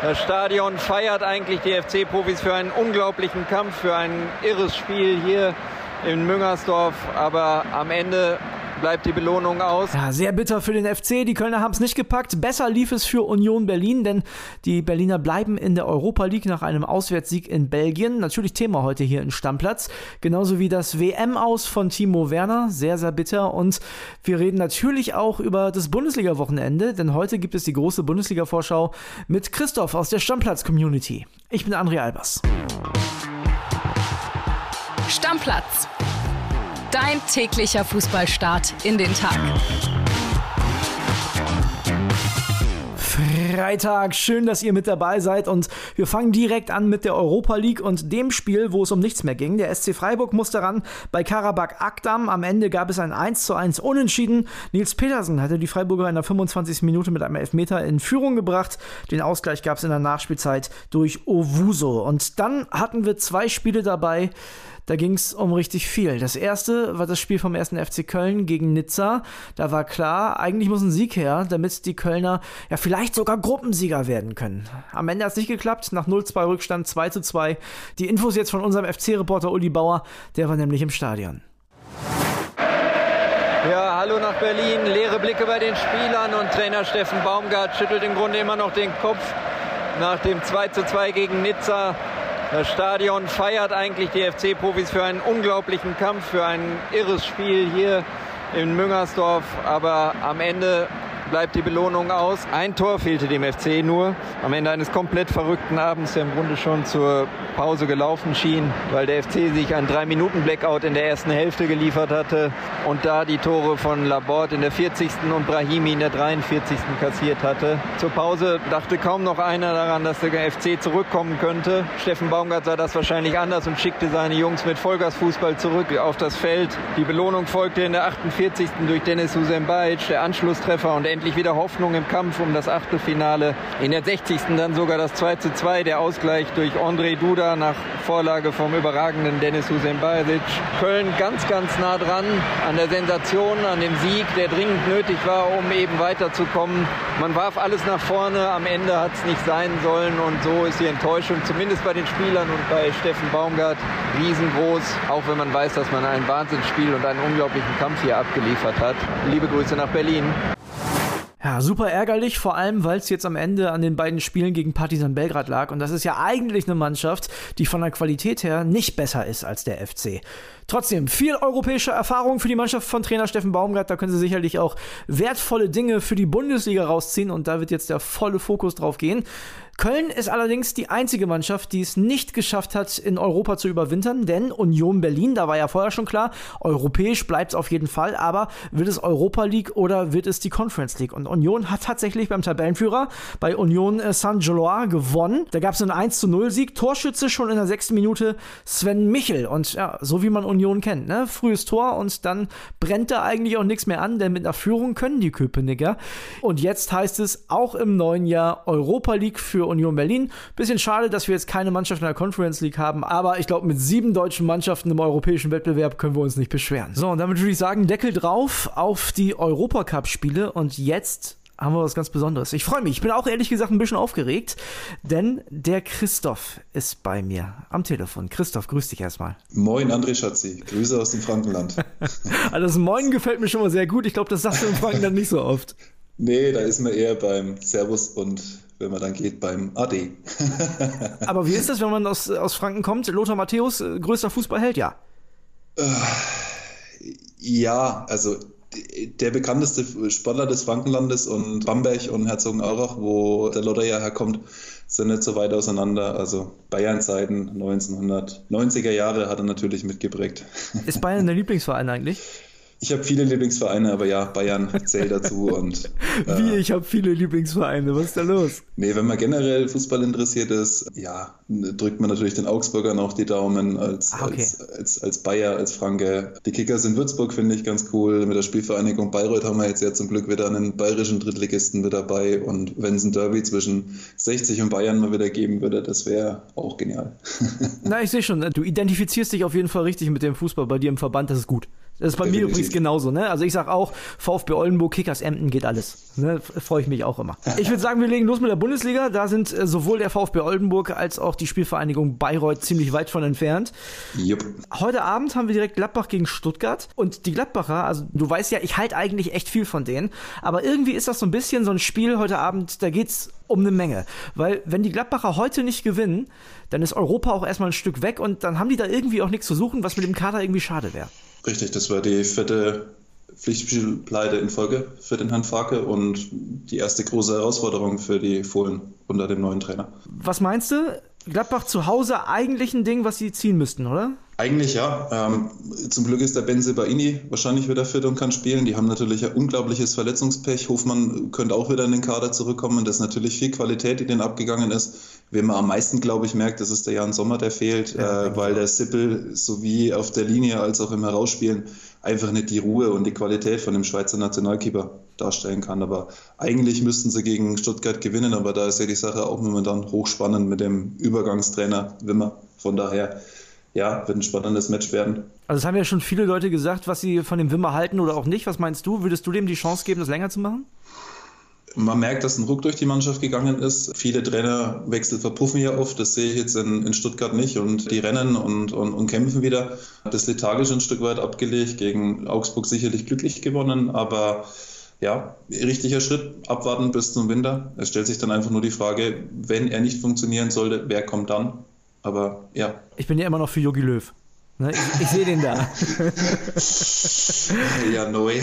Das Stadion feiert eigentlich die FC-Profis für einen unglaublichen Kampf, für ein irres Spiel hier in Müngersdorf. Aber am Ende bleibt die Belohnung aus. Ja, sehr bitter für den FC. Die Kölner haben es nicht gepackt. Besser lief es für Union Berlin, denn die Berliner bleiben in der Europa League nach einem Auswärtssieg in Belgien. Natürlich Thema heute hier in Stammplatz. Genauso wie das WM-Aus von Timo Werner. Sehr, sehr bitter. Und wir reden natürlich auch über das Bundesliga-Wochenende, denn heute gibt es die große Bundesliga-Vorschau mit Christoph aus der Stammplatz-Community. Ich bin André Albers. Stammplatz Dein täglicher Fußballstart in den Tag. Freitag. Schön, dass ihr mit dabei seid und wir fangen direkt an mit der Europa League und dem Spiel, wo es um nichts mehr ging. Der SC Freiburg musste ran bei Karabakh Akdam. Am Ende gab es ein 1 zu 1 Unentschieden. Nils Petersen hatte die Freiburger in der 25. Minute mit einem Elfmeter in Führung gebracht. Den Ausgleich gab es in der Nachspielzeit durch Owuso. Und dann hatten wir zwei Spiele dabei, da ging es um richtig viel. Das erste war das Spiel vom ersten FC Köln gegen Nizza. Da war klar, eigentlich muss ein Sieg her, damit die Kölner ja vielleicht sogar Gruppensieger werden können. Am Ende hat es nicht geklappt. Nach 0-2 Rückstand 2 2. Die Infos jetzt von unserem FC-Reporter Uli Bauer, der war nämlich im Stadion. Ja, hallo nach Berlin. Leere Blicke bei den Spielern und Trainer Steffen Baumgart schüttelt im Grunde immer noch den Kopf nach dem 2 2 gegen Nizza. Das Stadion feiert eigentlich die FC-Profis für einen unglaublichen Kampf, für ein irres Spiel hier in Müngersdorf. Aber am Ende bleibt die Belohnung aus. Ein Tor fehlte dem FC nur. Am Ende eines komplett verrückten Abends, der im Grunde schon zur Pause gelaufen schien, weil der FC sich einen 3-Minuten-Blackout in der ersten Hälfte geliefert hatte und da die Tore von Laborde in der 40. und Brahimi in der 43. kassiert hatte. Zur Pause dachte kaum noch einer daran, dass der FC zurückkommen könnte. Steffen Baumgart sah das wahrscheinlich anders und schickte seine Jungs mit Vollgasfußball zurück auf das Feld. Die Belohnung folgte in der 48. durch Dennis Husembajic, der Anschlusstreffer und endlich wieder Hoffnung im Kampf um das Achtelfinale. In der 60. dann sogar das 2 zu 2, der Ausgleich durch André Duda nach Vorlage vom überragenden Dennis Husembajic. Köln ganz, ganz nah dran an der Sensation, an dem Sieg, der dringend nötig war, um eben weiterzukommen. Man warf alles nach vorne, am Ende hat es nicht sein sollen und so ist die Enttäuschung zumindest bei den Spielern und bei Steffen Baumgart riesengroß, auch wenn man weiß, dass man ein Wahnsinnsspiel und einen unglaublichen Kampf hier abgeliefert hat. Liebe Grüße nach Berlin. Ja, super ärgerlich, vor allem, weil es jetzt am Ende an den beiden Spielen gegen Partizan Belgrad lag. Und das ist ja eigentlich eine Mannschaft, die von der Qualität her nicht besser ist als der FC. Trotzdem, viel europäische Erfahrung für die Mannschaft von Trainer Steffen Baumgart. Da können sie sicherlich auch wertvolle Dinge für die Bundesliga rausziehen. Und da wird jetzt der volle Fokus drauf gehen. Köln ist allerdings die einzige Mannschaft, die es nicht geschafft hat, in Europa zu überwintern, denn Union Berlin, da war ja vorher schon klar, europäisch bleibt es auf jeden Fall, aber wird es Europa League oder wird es die Conference League? Und Union hat tatsächlich beim Tabellenführer bei Union äh, Saint-Gelois gewonnen. Da gab es einen 1 0 Sieg, Torschütze schon in der sechsten Minute Sven Michel. Und ja, so wie man Union kennt, ne? Frühes Tor und dann brennt da eigentlich auch nichts mehr an, denn mit einer Führung können die Köpenicker. Und jetzt heißt es auch im neuen Jahr Europa League für Union Berlin. Bisschen schade, dass wir jetzt keine Mannschaft in der Conference League haben, aber ich glaube, mit sieben deutschen Mannschaften im europäischen Wettbewerb können wir uns nicht beschweren. So, und damit würde ich sagen, Deckel drauf auf die Europacup-Spiele und jetzt haben wir was ganz Besonderes. Ich freue mich. Ich bin auch ehrlich gesagt ein bisschen aufgeregt, denn der Christoph ist bei mir am Telefon. Christoph, grüß dich erstmal. Moin, André Schatzi. Grüße aus dem Frankenland. also das Moin gefällt mir schon mal sehr gut. Ich glaube, das sagst du im Frankenland nicht so oft. Nee, da ist man eher beim Servus und wenn man dann geht beim AD. Aber wie ist das, wenn man aus, aus Franken kommt? Lothar Matthäus, äh, größter Fußballheld, ja? Äh, ja, also der bekannteste Sportler des Frankenlandes und Bamberg und Herzogenaurach, wo der Lothar ja herkommt, sind nicht so weit auseinander. Also Bayern-Zeiten, 1990er Jahre hat er natürlich mitgeprägt. Ist Bayern der Lieblingsverein eigentlich? Ich habe viele Lieblingsvereine, aber ja, Bayern zählt dazu. Und, äh, Wie, ich habe viele Lieblingsvereine, was ist da los? Nee, wenn man generell Fußball interessiert ist, ja, drückt man natürlich den Augsburgern auch die Daumen als, ah, okay. als, als, als Bayer, als Franke. Die Kickers in Würzburg finde ich ganz cool. Mit der Spielvereinigung Bayreuth haben wir jetzt ja zum Glück wieder einen bayerischen Drittligisten mit dabei. Und wenn es ein Derby zwischen 60 und Bayern mal wieder geben würde, das wäre auch genial. Na, ich sehe schon, du identifizierst dich auf jeden Fall richtig mit dem Fußball bei dir im Verband, das ist gut. Das ist bei Definitiv. mir übrigens genauso, ne? Also ich sag auch, VfB Oldenburg, Kickers Emden geht alles. Ne? Freue ich mich auch immer. Ich würde sagen, wir legen los mit der Bundesliga. Da sind äh, sowohl der VfB Oldenburg als auch die Spielvereinigung Bayreuth ziemlich weit von entfernt. Jupp. Heute Abend haben wir direkt Gladbach gegen Stuttgart. Und die Gladbacher, also du weißt ja, ich halte eigentlich echt viel von denen. Aber irgendwie ist das so ein bisschen so ein Spiel heute Abend, da geht's um eine Menge. Weil wenn die Gladbacher heute nicht gewinnen, dann ist Europa auch erstmal ein Stück weg und dann haben die da irgendwie auch nichts zu suchen, was mit dem Kader irgendwie schade wäre. Richtig, das war die vierte Pflichtspielpleite in Folge für den Herrn Farke und die erste große Herausforderung für die Fohlen unter dem neuen Trainer. Was meinst du? Gladbach zu Hause eigentlich ein Ding, was sie ziehen müssten, oder? Eigentlich ja. Ähm, zum Glück ist der Benze Baini wahrscheinlich wieder fit und kann spielen. Die haben natürlich ein unglaubliches Verletzungspech. Hofmann könnte auch wieder in den Kader zurückkommen. Das ist natürlich viel Qualität, die denen abgegangen ist. Wen man am meisten, glaube ich, merkt, das ist der Jan Sommer, der fehlt, ja, äh, weil der Sippel sowie auf der Linie als auch im Herausspielen einfach nicht die Ruhe und die Qualität von dem Schweizer Nationalkeeper darstellen kann. Aber eigentlich müssten sie gegen Stuttgart gewinnen, aber da ist ja die Sache auch momentan hochspannend mit dem Übergangstrainer Wimmer. Von daher, ja, wird ein spannendes Match werden. Also es haben ja schon viele Leute gesagt, was sie von dem Wimmer halten oder auch nicht. Was meinst du? Würdest du dem die Chance geben, das länger zu machen? Man merkt, dass ein Ruck durch die Mannschaft gegangen ist. Viele Trainerwechsel verpuffen ja oft. Das sehe ich jetzt in, in Stuttgart nicht. Und die rennen und, und, und kämpfen wieder. Das lethargisch ein Stück weit abgelegt. Gegen Augsburg sicherlich glücklich gewonnen. Aber ja, richtiger Schritt. Abwarten bis zum Winter. Es stellt sich dann einfach nur die Frage, wenn er nicht funktionieren sollte, wer kommt dann? Aber ja. Ich bin ja immer noch für Jogi Löw. Ne? Ich, ich sehe den da. ja, no way.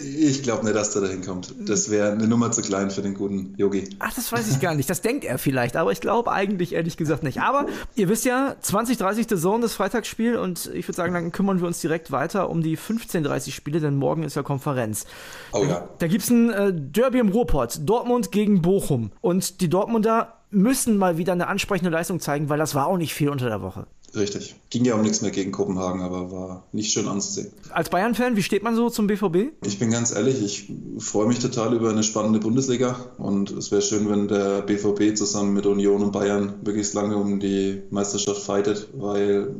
Ich glaube nicht, dass der da hinkommt. Das wäre eine Nummer zu klein für den guten Yogi. Ach, das weiß ich gar nicht. Das denkt er vielleicht, aber ich glaube eigentlich ehrlich gesagt nicht. Aber ihr wisst ja, 2030 Saison das Freitagsspiel und ich würde sagen, dann kümmern wir uns direkt weiter um die 15:30 Spiele, denn morgen ist ja Konferenz. Oh ja. Da, da gibt es ein äh, Derby im Ruhrpott. Dortmund gegen Bochum. Und die Dortmunder müssen mal wieder eine ansprechende Leistung zeigen, weil das war auch nicht viel unter der Woche. Richtig. Ging ja um nichts mehr gegen Kopenhagen, aber war nicht schön anzusehen. Als Bayern-Fan, wie steht man so zum BVB? Ich bin ganz ehrlich, ich freue mich total über eine spannende Bundesliga und es wäre schön, wenn der BVB zusammen mit Union und Bayern wirklich lange um die Meisterschaft fightet, weil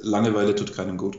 Langeweile tut keinem gut.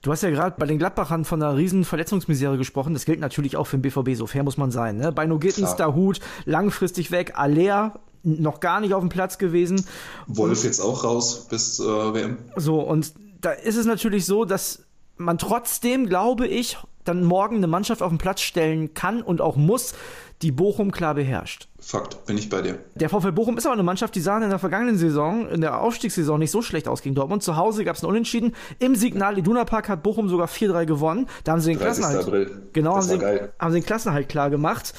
Du hast ja gerade bei den Gladbachern von einer riesen Verletzungsmisere gesprochen. Das gilt natürlich auch für den BVB, so fair muss man sein. Ne? Bei Gittens, Hut, langfristig weg, Aller noch gar nicht auf dem Platz gewesen. Wolf und, jetzt auch raus bis äh, WM. So, und da ist es natürlich so, dass man trotzdem, glaube ich, dann morgen eine Mannschaft auf den Platz stellen kann und auch muss, die Bochum klar beherrscht. Fakt, bin ich bei dir. Der VfL Bochum ist aber eine Mannschaft, die sahen in der vergangenen Saison, in der Aufstiegssaison nicht so schlecht aus gegen Dortmund. Zu Hause gab es ein Unentschieden. Im Signal Iduna Park hat Bochum sogar 4-3 gewonnen. Da haben sie den Klassenhalt. April. Genau, haben sie, haben sie den Klassenhalt klar gemacht.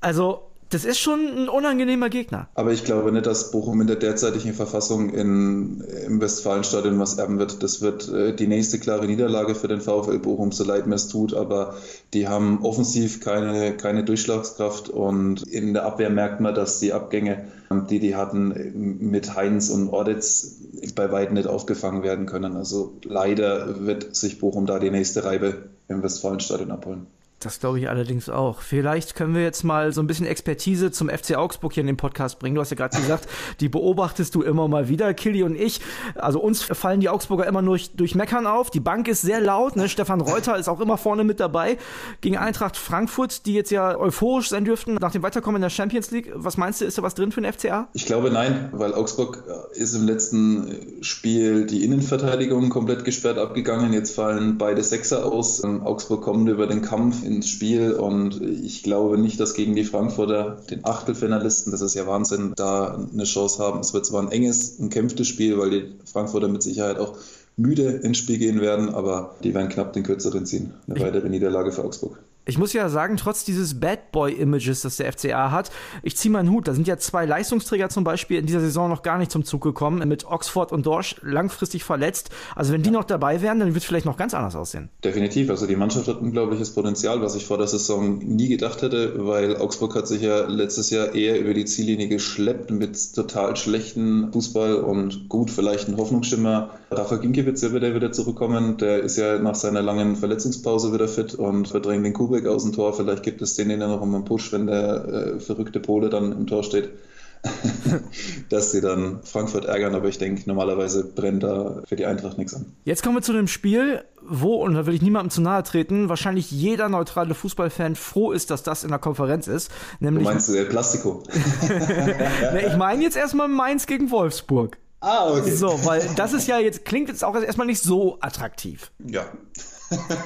Also das ist schon ein unangenehmer Gegner. Aber ich glaube nicht, dass Bochum in der derzeitigen Verfassung in, im Westfalenstadion was erben wird. Das wird äh, die nächste klare Niederlage für den VfL Bochum, so leid mir es tut. Aber die haben offensiv keine, keine Durchschlagskraft und in der Abwehr merkt man, dass die Abgänge, die die hatten, mit Heinz und Ordetz bei weitem nicht aufgefangen werden können. Also leider wird sich Bochum da die nächste Reibe im Westfalenstadion abholen. Das glaube ich allerdings auch. Vielleicht können wir jetzt mal so ein bisschen Expertise zum FC Augsburg hier in den Podcast bringen. Du hast ja gerade gesagt, die beobachtest du immer mal wieder, Killy und ich. Also uns fallen die Augsburger immer nur durch, durch Meckern auf. Die Bank ist sehr laut. Ne? Stefan Reuter ist auch immer vorne mit dabei. Gegen Eintracht Frankfurt, die jetzt ja euphorisch sein dürften nach dem Weiterkommen in der Champions League. Was meinst du, ist da was drin für den FCA? Ich glaube nein, weil Augsburg ist im letzten Spiel die Innenverteidigung komplett gesperrt abgegangen. Jetzt fallen beide Sechser aus. Augsburg kommt über den Kampf ins Spiel und ich glaube nicht, dass gegen die Frankfurter, den Achtelfinalisten, das ist ja Wahnsinn, da eine Chance haben. Es wird zwar ein enges, ein kämpftes Spiel, weil die Frankfurter mit Sicherheit auch müde ins Spiel gehen werden, aber die werden knapp den kürzeren ziehen. Eine weitere Niederlage für Augsburg. Ich muss ja sagen, trotz dieses Bad Boy-Images, das der FCA hat, ich ziehe meinen Hut. Da sind ja zwei Leistungsträger zum Beispiel in dieser Saison noch gar nicht zum Zug gekommen, mit Oxford und Dorsch langfristig verletzt. Also wenn die noch dabei wären, dann wird es vielleicht noch ganz anders aussehen. Definitiv. Also die Mannschaft hat unglaubliches Potenzial, was ich vor der Saison nie gedacht hätte, weil Augsburg hat sich ja letztes Jahr eher über die Ziellinie geschleppt mit total schlechten Fußball und gut, vielleicht ein Hoffnungsschimmer. Rafa Ginkiewicz wird wieder zurückkommen. Der ist ja nach seiner langen Verletzungspause wieder fit und verdrängt den Kuh Kubek aus dem Tor. Vielleicht gibt es den ja noch einen Push, wenn der äh, verrückte Pole dann im Tor steht. dass sie dann Frankfurt ärgern, aber ich denke, normalerweise brennt da für die Eintracht nichts an. Jetzt kommen wir zu dem Spiel, wo, und da will ich niemandem zu nahe treten, wahrscheinlich jeder neutrale Fußballfan froh ist, dass das in der Konferenz ist. Nämlich, du meinst du Plastiko? nee, ich meine jetzt erstmal Mainz gegen Wolfsburg. Ah, okay. So, weil das ist ja jetzt, klingt jetzt auch erstmal nicht so attraktiv. Ja.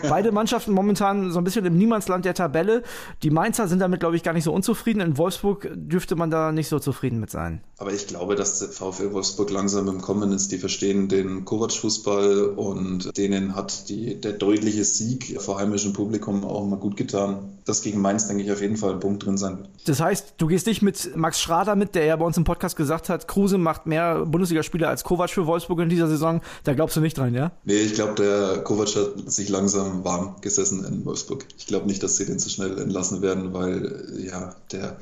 Beide Mannschaften momentan so ein bisschen im Niemandsland der Tabelle. Die Mainzer sind damit, glaube ich, gar nicht so unzufrieden. In Wolfsburg dürfte man da nicht so zufrieden mit sein. Aber ich glaube, dass der VfL Wolfsburg langsam im Kommen ist. Die verstehen den Kovac-Fußball und denen hat die, der deutliche Sieg vor heimischem Publikum auch mal gut getan. Das gegen Mainz, denke ich, auf jeden Fall ein Punkt drin sein. Das heißt, du gehst nicht mit Max Schrader mit, der ja bei uns im Podcast gesagt hat, Kruse macht mehr Bundesligaspieler als Kovac für Wolfsburg in dieser Saison. Da glaubst du nicht dran, ja? Nee, ich glaube, der Kovac hat sich langsam warm gesessen in Wolfsburg. Ich glaube nicht, dass sie den so schnell entlassen werden, weil ja, der,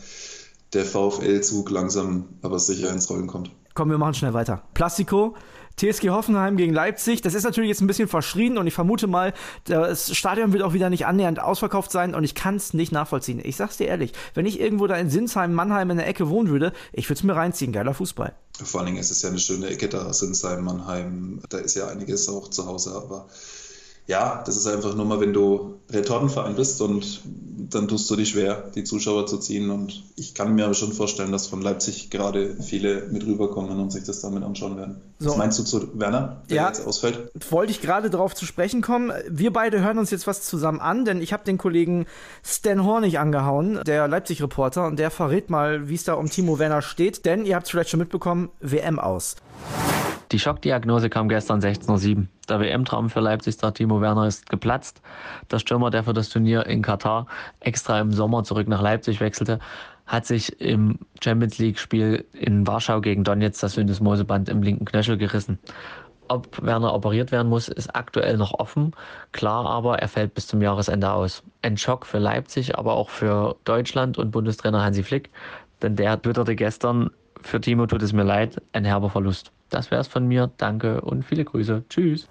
der VfL-Zug langsam aber sicher ins Rollen kommt. Komm, wir machen schnell weiter. Plastiko, TSG Hoffenheim gegen Leipzig. Das ist natürlich jetzt ein bisschen verschrien und ich vermute mal, das Stadion wird auch wieder nicht annähernd ausverkauft sein und ich kann es nicht nachvollziehen. Ich sag's dir ehrlich, wenn ich irgendwo da in Sinsheim, Mannheim in der Ecke wohnen würde, ich würde es mir reinziehen. Geiler Fußball. Vor allen Dingen ist es ja eine schöne Ecke da, Sinsheim, Mannheim. Da ist ja einiges auch zu Hause, aber ja, das ist einfach nur mal, wenn du Retortenverein bist und dann tust du dich schwer, die Zuschauer zu ziehen. Und ich kann mir aber schon vorstellen, dass von Leipzig gerade viele mit rüberkommen und sich das damit anschauen werden. So. Was meinst du zu Werner, der ja, jetzt ausfällt? Wollte ich gerade darauf zu sprechen kommen. Wir beide hören uns jetzt was zusammen an, denn ich habe den Kollegen Stan Hornig angehauen, der Leipzig-Reporter, und der verrät mal, wie es da um Timo Werner steht. Denn ihr habt es vielleicht schon mitbekommen, WM aus. Die Schockdiagnose kam gestern 16.07 Uhr. Der WM-Traum für Leipzig, der Timo Werner, ist geplatzt. Der Stürmer, der für das Turnier in Katar extra im Sommer zurück nach Leipzig wechselte, hat sich im Champions League-Spiel in Warschau gegen Donetsk das Syndesmoseband im linken Knöchel gerissen. Ob Werner operiert werden muss, ist aktuell noch offen. Klar aber, er fällt bis zum Jahresende aus. Ein Schock für Leipzig, aber auch für Deutschland und Bundestrainer Hansi Flick, denn der twitterte gestern, für Timo tut es mir leid, ein herber Verlust. Das wäre es von mir. Danke und viele Grüße. Tschüss.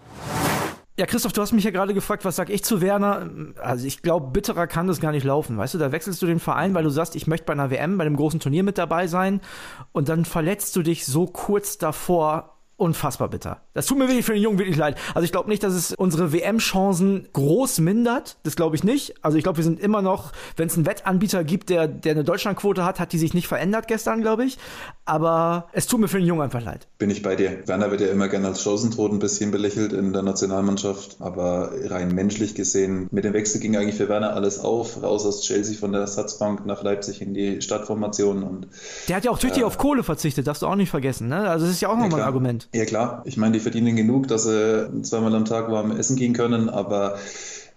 Ja, Christoph, du hast mich ja gerade gefragt, was sag ich zu Werner? Also ich glaube, bitterer kann das gar nicht laufen. Weißt du, da wechselst du den Verein, weil du sagst, ich möchte bei einer WM, bei einem großen Turnier mit dabei sein und dann verletzt du dich so kurz davor unfassbar bitter. Das tut mir wirklich für den Jungen wirklich leid. Also ich glaube nicht, dass es unsere WM-Chancen groß mindert. Das glaube ich nicht. Also ich glaube, wir sind immer noch, wenn es einen Wettanbieter gibt, der, der eine Deutschlandquote hat, hat die sich nicht verändert gestern, glaube ich. Aber es tut mir für den Jungen einfach leid. Bin ich bei dir. Werner wird ja immer gerne als Chancentod ein bisschen belächelt in der Nationalmannschaft. Aber rein menschlich gesehen, mit dem Wechsel ging eigentlich für Werner alles auf. Raus aus Chelsea von der Ersatzbank nach Leipzig in die Stadtformation. Und, der hat ja auch tüchtig äh, auf Kohle verzichtet, darfst du auch nicht vergessen. Ne? Also das ist ja auch nochmal ein Argument. Ja klar, ich meine, die verdienen genug, dass sie zweimal am Tag warm essen gehen können, aber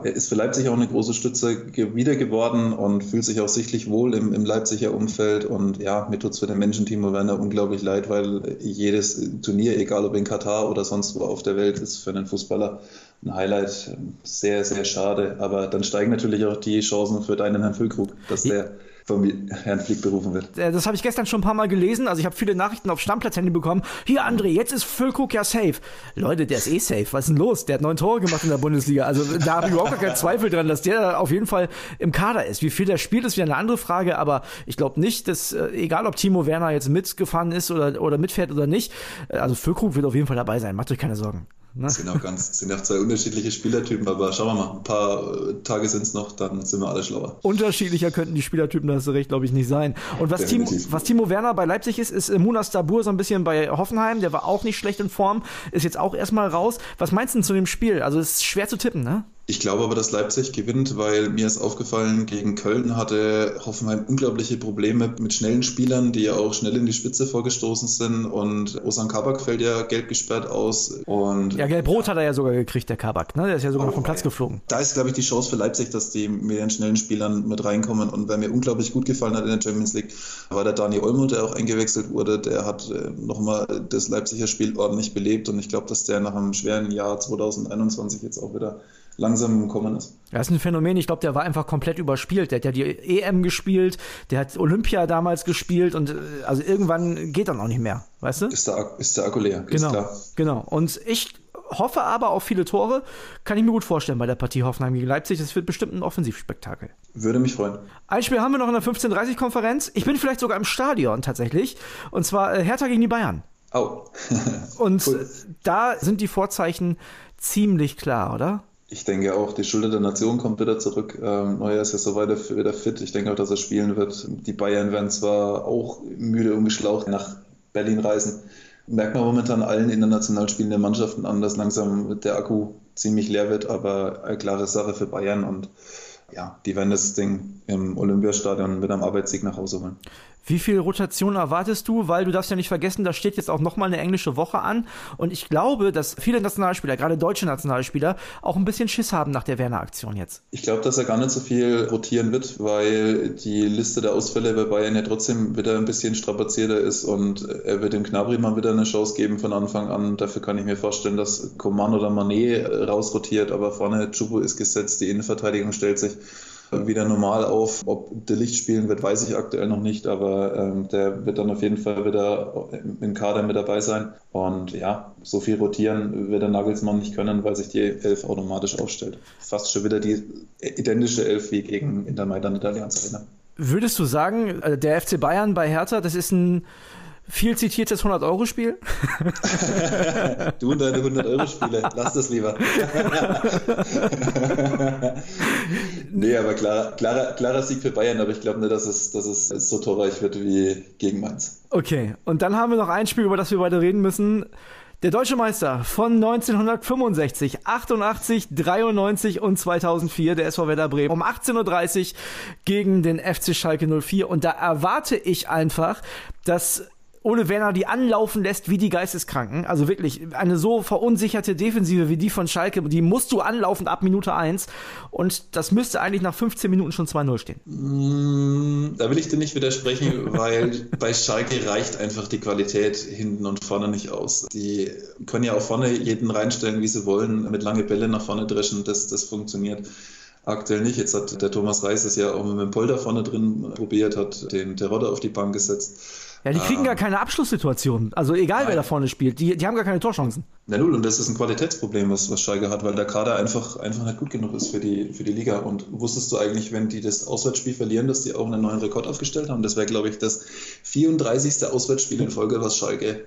er ist für Leipzig auch eine große Stütze wieder geworden und fühlt sich auch sichtlich wohl im, im Leipziger Umfeld. Und ja, mir tut es für den Menschen Timo Werner unglaublich leid, weil jedes Turnier, egal ob in Katar oder sonst wo auf der Welt, ist für einen Fußballer ein Highlight. Sehr, sehr schade. Aber dann steigen natürlich auch die Chancen für deinen Herrn Füllkrug, dass der vom Herrn Flick berufen wird. Äh, das habe ich gestern schon ein paar Mal gelesen. Also ich habe viele Nachrichten auf Stammplatz-Handy bekommen. Hier, André, jetzt ist Füllkrug ja safe. Leute, der ist eh safe. Was ist denn los? Der hat neun Tore gemacht in der Bundesliga. Also da habe ich überhaupt keinen Zweifel dran, dass der auf jeden Fall im Kader ist. Wie viel der spielt, ist wieder eine andere Frage. Aber ich glaube nicht, dass, äh, egal ob Timo Werner jetzt mitgefahren ist oder, oder mitfährt oder nicht, äh, also Füllkrug wird auf jeden Fall dabei sein. Macht euch keine Sorgen. Ne? Das sind auch ganz, sind auch zwei unterschiedliche Spielertypen, aber schauen wir mal, ein paar äh, Tage sind es noch, dann sind wir alle schlauer. Unterschiedlicher könnten die Spielertypen, da hast du recht, glaube ich, nicht sein. Und was Timo, was Timo Werner bei Leipzig ist, ist Munas Dabur so ein bisschen bei Hoffenheim, der war auch nicht schlecht in Form, ist jetzt auch erstmal raus. Was meinst du denn zu dem Spiel? Also es ist schwer zu tippen, ne? Ich glaube aber, dass Leipzig gewinnt, weil mir ist aufgefallen, gegen Köln hatte Hoffenheim unglaubliche Probleme mit schnellen Spielern, die ja auch schnell in die Spitze vorgestoßen sind. Und Osan Kabak fällt ja gelb gesperrt aus. Und ja, gelb-rot hat er ja sogar gekriegt, der Kabak. Ne? Der ist ja sogar oh, noch vom Platz geflogen. Da ist, glaube ich, die Chance für Leipzig, dass die mit den schnellen Spielern mit reinkommen. Und wer mir unglaublich gut gefallen hat in der Champions League, war der Dani Olmo, der auch eingewechselt wurde. Der hat äh, nochmal das Leipziger Spiel ordentlich belebt. Und ich glaube, dass der nach einem schweren Jahr 2021 jetzt auch wieder langsam im Kommen ist. Das ist ein Phänomen, ich glaube, der war einfach komplett überspielt. Der hat ja die EM gespielt, der hat Olympia damals gespielt und äh, also irgendwann geht dann auch nicht mehr, weißt du? Ist der, ist der Akku leer, genau, klar. Genau. Und ich hoffe aber auf viele Tore. Kann ich mir gut vorstellen bei der Partie Hoffenheim gegen Leipzig. Das wird bestimmt ein Offensivspektakel. Würde mich freuen. Ein Spiel haben wir noch in der 15:30-Konferenz. Ich bin vielleicht sogar im Stadion tatsächlich. Und zwar äh, Hertha gegen die Bayern. Oh. Und cool. da sind die Vorzeichen ziemlich klar, oder? Ich denke auch, die Schulter der Nation kommt wieder zurück. Ähm, Neuer ist ja so weiter wieder fit. Ich denke auch, dass er spielen wird. Die Bayern werden zwar auch müde und geschlaucht nach Berlin reisen. Merkt man momentan allen international spielenden Mannschaften an, dass langsam der Akku ziemlich leer wird, aber eine klare Sache für Bayern und ja, die werden das Ding im Olympiastadion mit einem Arbeitssieg nach Hause holen. Wie viel Rotation erwartest du? Weil du darfst ja nicht vergessen, da steht jetzt auch nochmal eine englische Woche an. Und ich glaube, dass viele Nationalspieler, gerade deutsche Nationalspieler, auch ein bisschen Schiss haben nach der Werner-Aktion jetzt. Ich glaube, dass er gar nicht so viel rotieren wird, weil die Liste der Ausfälle bei Bayern ja trotzdem wieder ein bisschen strapazierter ist und er wird dem Knabri mal wieder eine Chance geben von Anfang an. Dafür kann ich mir vorstellen, dass Coman oder Manet rausrotiert, aber vorne Chubu ist gesetzt, die Innenverteidigung stellt sich wieder normal auf. Ob der Licht spielen wird, weiß ich aktuell noch nicht, aber ähm, der wird dann auf jeden Fall wieder im Kader mit dabei sein. Und ja, so viel rotieren wird der Nagelsmann nicht können, weil sich die Elf automatisch aufstellt. Fast schon wieder die identische Elf wie gegen Inter Mailand in der Allianz Arena. Würdest du sagen, äh, der FC Bayern bei Hertha, das ist ein viel zitiertes 100-Euro-Spiel. du und deine 100-Euro-Spiele, lass das lieber. nee, aber klar, klarer, klarer Sieg für Bayern, aber ich glaube nicht, dass es, dass es so torreich wird wie gegen Mainz. Okay, und dann haben wir noch ein Spiel, über das wir beide reden müssen. Der deutsche Meister von 1965, 88, 93 und 2004, der SV Werder Bremen, um 18.30 Uhr gegen den FC Schalke 04. Und da erwarte ich einfach, dass Ole Werner die anlaufen lässt wie die Geisteskranken. Also wirklich, eine so verunsicherte Defensive wie die von Schalke, die musst du anlaufen ab Minute 1. Und das müsste eigentlich nach 15 Minuten schon 2-0 stehen. Mm, da will ich dir nicht widersprechen, weil bei Schalke reicht einfach die Qualität hinten und vorne nicht aus. Die können ja auch vorne jeden reinstellen, wie sie wollen, mit lange Bälle nach vorne dreschen, das, das funktioniert aktuell nicht. Jetzt hat der Thomas Reis es ja auch mit dem Polder vorne drin probiert, hat den Terodde auf die Bank gesetzt. Ja, die kriegen ähm, gar keine Abschlusssituation. Also egal, nein. wer da vorne spielt. Die, die haben gar keine Torchancen. Na null, und das ist ein Qualitätsproblem, was, was Schalke hat, weil der Kader einfach, einfach nicht gut genug ist für die, für die Liga. Und wusstest du eigentlich, wenn die das Auswärtsspiel verlieren, dass die auch einen neuen Rekord aufgestellt haben? Das wäre, glaube ich, das 34. Auswärtsspiel in Folge, was Schalke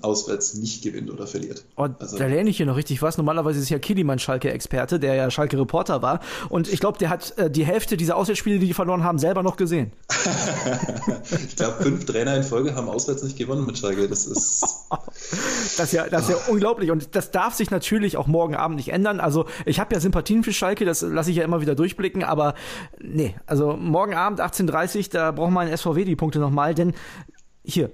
auswärts nicht gewinnt oder verliert. Oh, also, da lerne ich hier noch richtig was. Normalerweise ist ja Kiliman Schalke-Experte, der ja Schalke-Reporter war. Und ich glaube, der hat äh, die Hälfte dieser Auswärtsspiele, die die verloren haben, selber noch gesehen. ich glaube, fünf Trainer in Folge haben auswärts nicht gewonnen mit Schalke. Das ist. das ist ja, das ist ja unglaublich. Und das darf sich natürlich auch morgen Abend nicht ändern. Also, ich habe ja Sympathien für Schalke, das lasse ich ja immer wieder durchblicken. Aber nee, also morgen Abend 18.30 Uhr, da braucht man SVW die Punkte nochmal. Denn hier,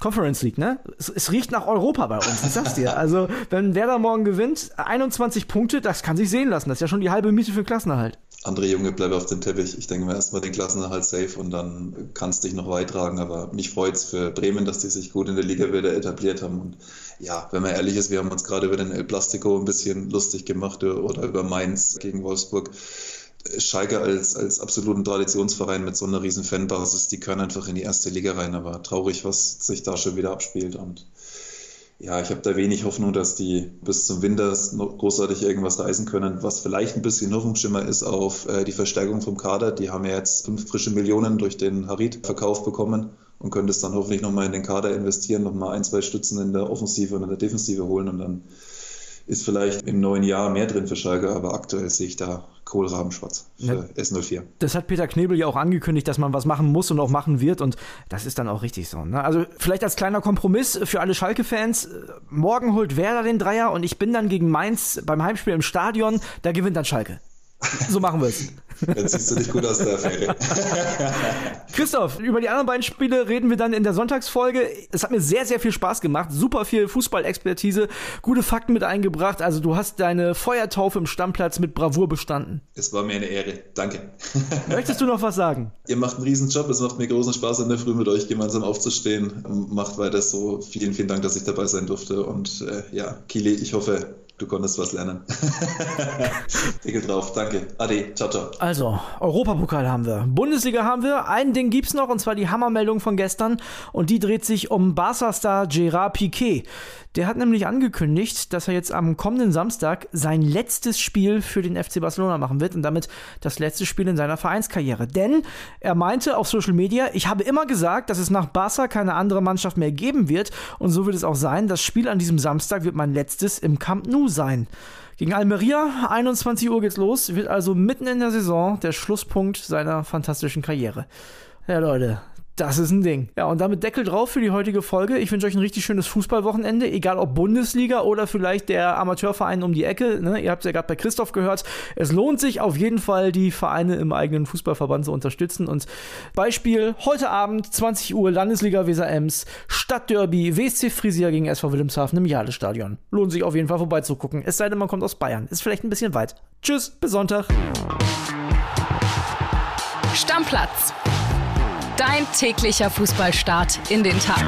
Conference League, ne? Es, es, riecht nach Europa bei uns, ich sag's dir. Also, wenn Werder morgen gewinnt, 21 Punkte, das kann sich sehen lassen. Das ist ja schon die halbe Miete für den Klassenerhalt. André Junge, bleib auf dem Teppich. Ich denke mir erstmal den Klassenerhalt safe und dann kannst dich noch weit tragen. Aber mich freut's für Bremen, dass die sich gut in der Liga wieder etabliert haben. Und ja, wenn man ehrlich ist, wir haben uns gerade über den El Plastico ein bisschen lustig gemacht oder über Mainz gegen Wolfsburg. Schalke als, als absoluten Traditionsverein mit so einer riesen Fanbasis, die können einfach in die erste Liga rein, aber traurig, was sich da schon wieder abspielt und ja, ich habe da wenig Hoffnung, dass die bis zum Winter noch großartig irgendwas reißen können. Was vielleicht ein bisschen Hoffnungsschimmer ist auf äh, die Verstärkung vom Kader. Die haben ja jetzt fünf frische Millionen durch den Harit-Verkauf bekommen und können das dann hoffentlich nochmal in den Kader investieren, nochmal ein, zwei Stützen in der Offensive und in der Defensive holen und dann ist vielleicht im neuen Jahr mehr drin für Schalke, aber aktuell sehe ich da Kohlrabenschwarz für ja, S04. Das hat Peter Knebel ja auch angekündigt, dass man was machen muss und auch machen wird und das ist dann auch richtig so. Ne? Also vielleicht als kleiner Kompromiss für alle Schalke-Fans, morgen holt Werder den Dreier und ich bin dann gegen Mainz beim Heimspiel im Stadion, da gewinnt dann Schalke. So machen wir es. Jetzt siehst du nicht gut aus der Affäre. Christoph, über die anderen beiden Spiele reden wir dann in der Sonntagsfolge. Es hat mir sehr, sehr viel Spaß gemacht. Super viel Fußballexpertise, gute Fakten mit eingebracht. Also du hast deine Feuertaufe im Stammplatz mit Bravour bestanden. Es war mir eine Ehre. Danke. Möchtest du noch was sagen? Ihr macht einen riesen Job. Es macht mir großen Spaß, in der Früh mit euch gemeinsam aufzustehen. Macht weiter so. Vielen, vielen Dank, dass ich dabei sein durfte. Und äh, ja, Kili, ich hoffe, Du konntest was lernen. Deckel drauf, danke. Ade, ciao, ciao. Also, Europapokal haben wir. Bundesliga haben wir. Ein Ding gibt's noch, und zwar die Hammermeldung von gestern. Und die dreht sich um Barca-Star Gerard Piquet. Der hat nämlich angekündigt, dass er jetzt am kommenden Samstag sein letztes Spiel für den FC Barcelona machen wird und damit das letzte Spiel in seiner Vereinskarriere. Denn er meinte auf Social Media, ich habe immer gesagt, dass es nach Barca keine andere Mannschaft mehr geben wird und so wird es auch sein. Das Spiel an diesem Samstag wird mein letztes im Camp Nou sein. Gegen Almeria, 21 Uhr geht's los, wird also mitten in der Saison der Schlusspunkt seiner fantastischen Karriere. Ja, Leute, das ist ein Ding. Ja, und damit Deckel drauf für die heutige Folge. Ich wünsche euch ein richtig schönes Fußballwochenende, egal ob Bundesliga oder vielleicht der Amateurverein um die Ecke. Ne? Ihr habt es ja gerade bei Christoph gehört. Es lohnt sich auf jeden Fall, die Vereine im eigenen Fußballverband zu unterstützen. Und Beispiel heute Abend, 20 Uhr, Landesliga Weser Ems, Stadtderby, WSC Frisia gegen SV Wilhelmshaven im Jadestadion. Lohnt sich auf jeden Fall vorbeizugucken. Es sei denn, man kommt aus Bayern. Ist vielleicht ein bisschen weit. Tschüss, bis Sonntag. Stammplatz Dein täglicher Fußballstart in den Tag.